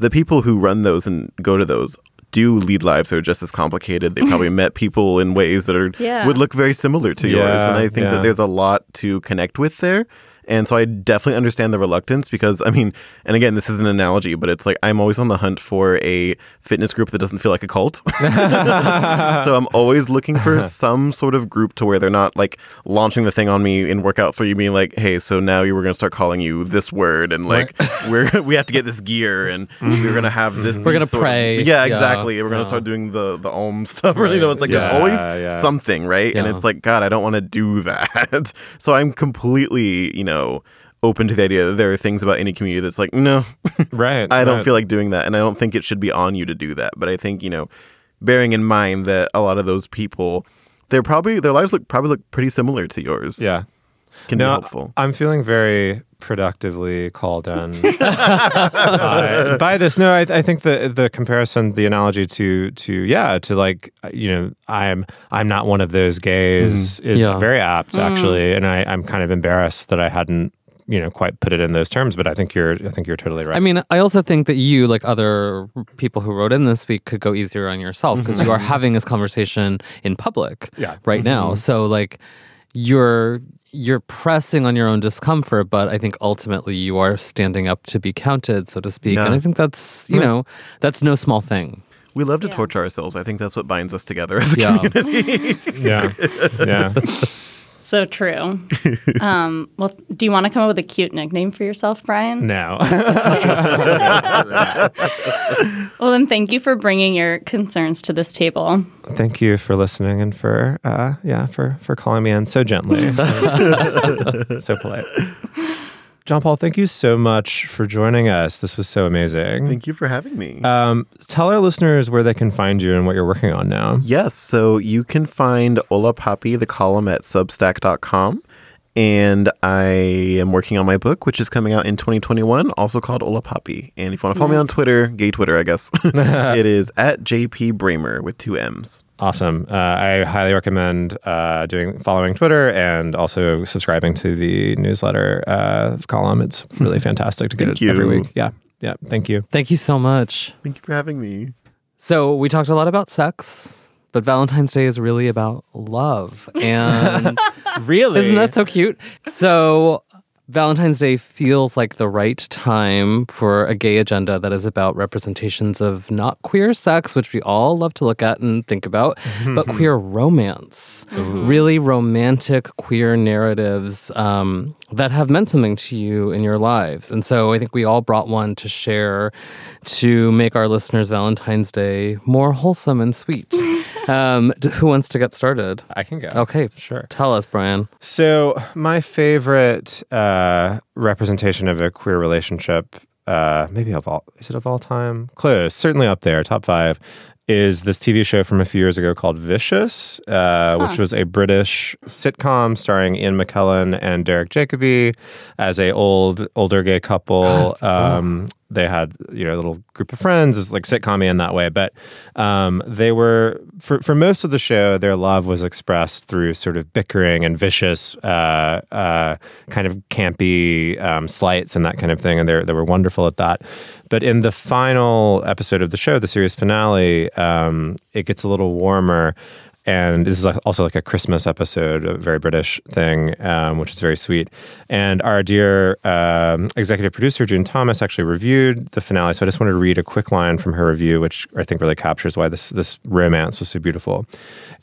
the people who run those and go to those do lead lives that are just as complicated. They probably met people in ways that are Yeah. would look very similar to yours. And I think yeah. that there's a lot to connect with there. And so I definitely understand the reluctance because I mean, and again, this is an analogy, but it's like I'm always on the hunt for a fitness group that doesn't feel like a cult. so I'm always looking for some sort of group to where they're not like launching the thing on me in workout three, being like, "Hey, so now you were going to start calling you this word, and like we're we have to get this gear, and mm-hmm. we're going to have this. Mm-hmm. We're gonna these sort of- pray. yeah, Yeah. exactly. We're going to Yeah. start doing the the om stuff. Or, you know, it's like Yeah, there's always something, right? And it's like, God, I don't want to do that. so I'm completely, you know. Open to the idea that there are things about any community that's like, no, Right. I don't right. feel like doing that, and I don't think it should be on you to do that. But I think you know, bearing in mind that a lot of those people, they're probably their lives look probably look pretty similar to yours. Yeah. can be helpful. I'm feeling very productively called in by, by this. No, I, I think the the comparison, the analogy to to yeah, to like you know, I'm I'm not one of those gays mm-hmm. is Yeah. very apt mm. actually, and I, I'm kind of embarrassed that I hadn't you know quite put it in those terms. But I think you're I think you're totally right. I mean, I also think that you, like other people who wrote in this week, could go easier on yourself because mm-hmm. you are having this conversation in public Yeah. right mm-hmm. now. So, like, you're you're pressing on your own discomfort, but I think ultimately you are standing up to be counted, so to speak. And I think that's you know that's no small thing. we love to Yeah. torture ourselves. I think that's what binds us together as a Yeah. community. yeah, yeah. So true. um, well, do you want to come up with a cute nickname for yourself, Bryan? No. Well, then thank you for bringing your concerns to this table. Thank you for listening and for uh, yeah for for calling me in so gently, so polite. John Paul, thank you so much for joining us. This was so amazing. Thank you for having me. Um, tell our listeners where they can find you and what you're working on now. Yes, so you can find Hola Papi, the column at substack.com. And I am working on my book, which is coming out in 2021, also called Hola Papi. And if you want to follow me on Twitter, gay Twitter, I guess, it is at JP Brammer with two M's. Awesome. Uh, I highly recommend uh, doing following Twitter and also subscribing to the newsletter uh, column. It's really fantastic to get Thank it every week. Yeah, yeah. Thank you. Thank you so much. Thank you for having me. So we talked a lot about sex, but Valentine's Day is really about love. And Really? isn't that so cute? So Valentine's Day feels like the right time for a gay agenda that is about representations of not queer sex, which we all love to look at and think about, but queer romance. Really romantic queer narratives um, that have meant something to you in your lives. And so I think we all brought one to share to make our listeners' Valentine's Day more wholesome and sweet. um, d- who wants to get started? I can go. Okay, Sure. Tell us, Bryan. So, my favorite uh, representation of a queer relationship, uh, maybe of all, is it of all time? Close, certainly up there, top five, is this TV show from a few years ago called Vicious, uh, which was a British sitcom starring Ian McKellen and Derek Jacobi as a old older gay couple. Um, they had you know a little group of friends. It's like sitcom in that way. But um, they were for, for most of the show their love was expressed through sort of bickering and vicious uh, uh, kind of campy um, slights and that kind of thing. And they they were wonderful at that. But in the final episode of the show the series finale um, it gets a little warmer and this is also like a Christmas episode, a very British thing, um, which is very sweet. And our dear um, executive producer June Thomas actually reviewed the finale, so I just wanted to read a quick line from her review, which I think really captures why this this romance was so beautiful.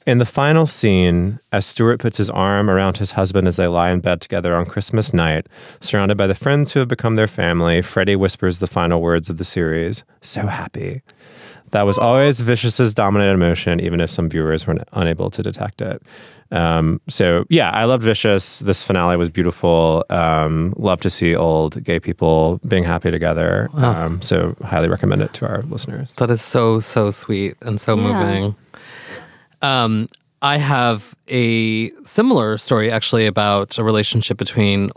In the final scene, as Stuart puts his arm around his husband as they lie in bed together on Christmas night, surrounded by the friends who have become their family, Freddie whispers the final words of the series: "So happy." That was always Vicious's dominant emotion, even if some viewers were unable to detect it. Um, so yeah, I loved Vicious. This finale was beautiful. Um, love to see old gay people being happy together. Um, so highly recommend it to our listeners. That is so so sweet and so Yeah. moving. Um, I have a similar story actually about a relationship between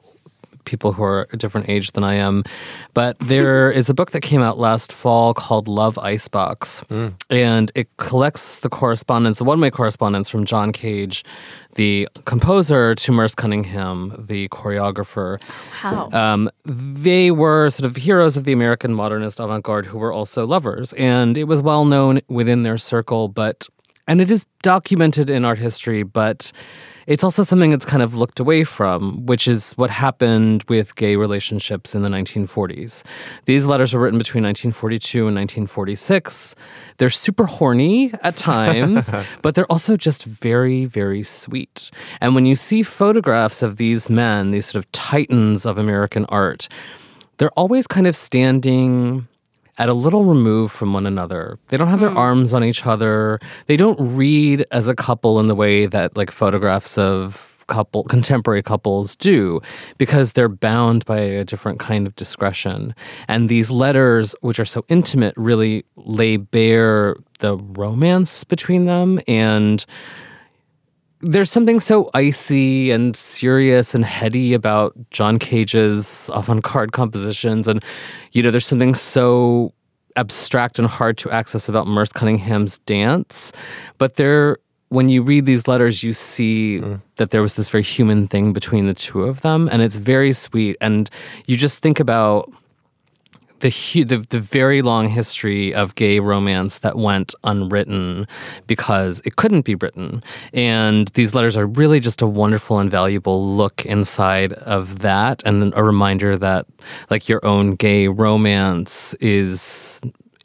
people who are a different age than I am. But there is a book that came out last fall called Love Icebox. And it collects the correspondence, the one way correspondence from John Cage, the composer, to Merce Cunningham, the choreographer. How? Um, they were sort of heroes of the American modernist avant garde who were also lovers. And it was well known within their circle, but, and it is documented in art history, but it's also something that's kind of looked away from, which is what happened with gay relationships in the 1940s. These letters were written between 1942 and 1946. They're super horny at times, but they're also just very, very sweet. And when you see photographs of these men, these sort of titans of American art, they're always kind of standing at a little remove from one another. They don't have their hmm. arms on each other. They don't read as a couple in the way that like photographs of couple contemporary couples do because they're bound by a different kind of discretion. And these letters which are so intimate really lay bare the romance between them and there's something so icy and serious and heady about John Cage's avant-garde compositions, and you know, there's something so abstract and hard to access about Merce Cunningham's dance. But there, when you read these letters, you see mm. that there was this very human thing between the two of them, and it's very sweet. And you just think about the, the the very long history of gay romance that went unwritten because it couldn't be written, and these letters are really just a wonderful and valuable look inside of that, and a reminder that like your own gay romance is.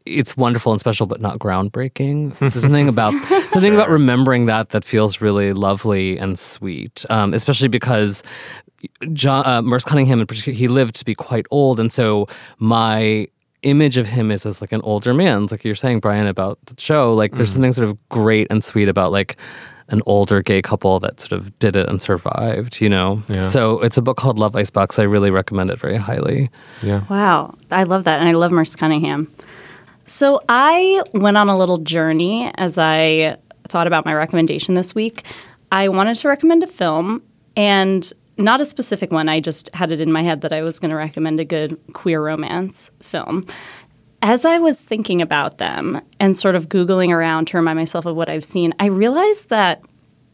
It's wonderful and special, but not groundbreaking. There's something about something about remembering that that feels really lovely and sweet, um, especially because John uh, Merce Cunningham in particular, he lived to be quite old, and so my image of him is as like an older man, like you're saying, Bryan, about the show. Like there's something sort of great and sweet about like an older gay couple that sort of did it and survived, you know. Yeah. So it's a book called Love Icebox. I really recommend it very highly. Yeah. Wow, I love that, and I love Merce Cunningham. So I went on a little journey as I thought about my recommendation this week. I wanted to recommend a film, and not a specific one. I just had it in my head that I was going to recommend a good queer romance film. As I was thinking about them and sort of Googling around to remind myself of what I've seen, I realized that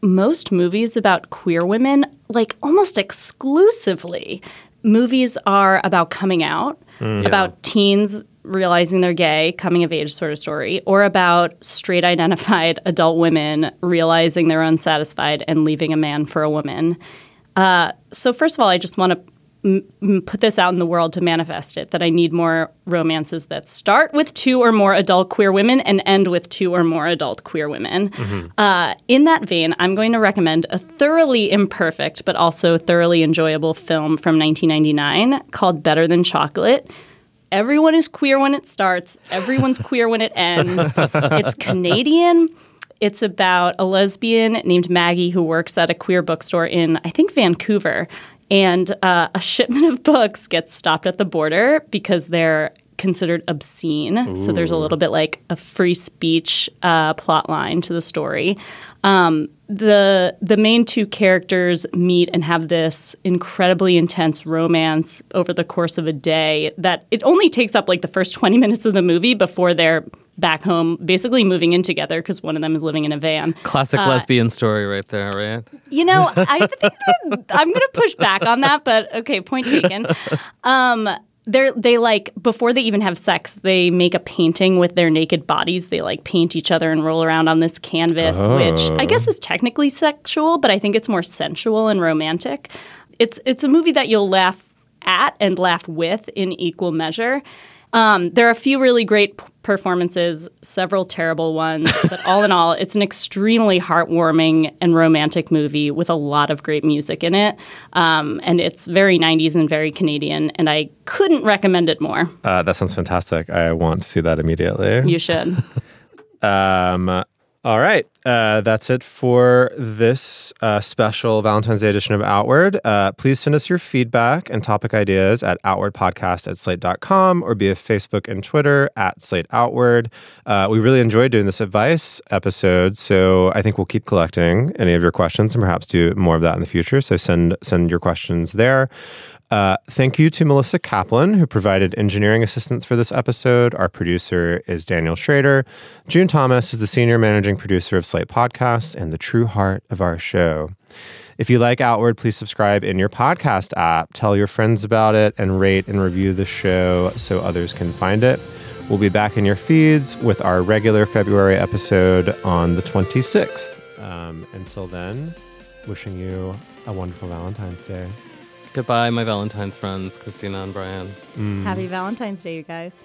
most movies about queer women, like almost exclusively, movies are about coming out, mm. about teens realizing they're gay, coming of age sort of story, or about straight identified adult women realizing they're unsatisfied and leaving a man for a woman. Uh, so, first of all, I just want to put this out in the world to manifest it that I need more romances that start with two or more adult queer women and end with two or more adult queer women. Uh, in that vein, I'm going to recommend a thoroughly imperfect but also thoroughly enjoyable film from 1999 called Better Than Chocolate. Everyone is queer when it starts, everyone's queer when it ends. It's Canadian. It's about a lesbian named Maggie who works at a queer bookstore in, I think, Vancouver. And uh, a shipment of books gets stopped at the border because they're considered obscene. So there's a little bit like a free speech uh, plot line to the story. Um, the the main two characters meet and have this incredibly intense romance over the course of a day that it only takes up like the first 20 minutes of the movie before they're back home basically moving in together because one of them is living in a van Classic Uh, lesbian story right there, right? you know, I think that I'm going to push back on that, but okay, point taken. Um, they're they like before they even have sex, they make a painting with their naked bodies. They like paint each other and roll around on this canvas, oh. which I guess is technically sexual, but I think it's more sensual and romantic. It's it's a movie that you'll laugh at and laugh with in equal measure. Um, there are a few really great p- performances, several terrible ones, but all in all, it's an extremely heartwarming and romantic movie with a lot of great music in it. Um, and it's very 90s and very Canadian, and I couldn't recommend it more. Uh, that sounds fantastic. I want to see that immediately. You should. Um, all right. Uh, that's it for this uh, special Valentine's Day edition of Outward. Uh, please send us your feedback and topic ideas at outwardpodcast at slate.com or via Facebook and Twitter at slate outward. Uh, we really enjoyed doing this advice episode, so I think we'll keep collecting any of your questions and perhaps do more of that in the future. So send send your questions there. Uh, thank you to Melissa Kaplan, who provided engineering assistance for this episode. Our producer is Daniel Schrader. June Thomas is the senior managing producer of Slate Podcasts and the true heart of our show. If you like Outward, please subscribe in your podcast app. Tell your friends about it and rate and review the show so others can find it. We'll be back in your feeds with our regular February episode on the 26th. Um, until then, wishing you a wonderful Valentine's Day. Goodbye, my Valentine's friends, Christina and Bryan. Mm. Happy Valentine's Day, you guys.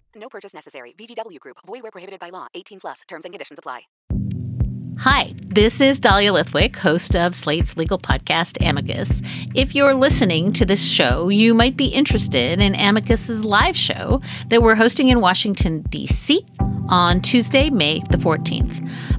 Purchase necessary. VGW Group. Void where prohibited by law. 18 plus. Terms and conditions apply. Hi, this is Dahlia Lithwick, host of Slate's legal podcast, Amicus. If you're listening to this show, you might be interested in Amicus's live show that we're hosting in Washington, D.C. on Tuesday, May the 14th.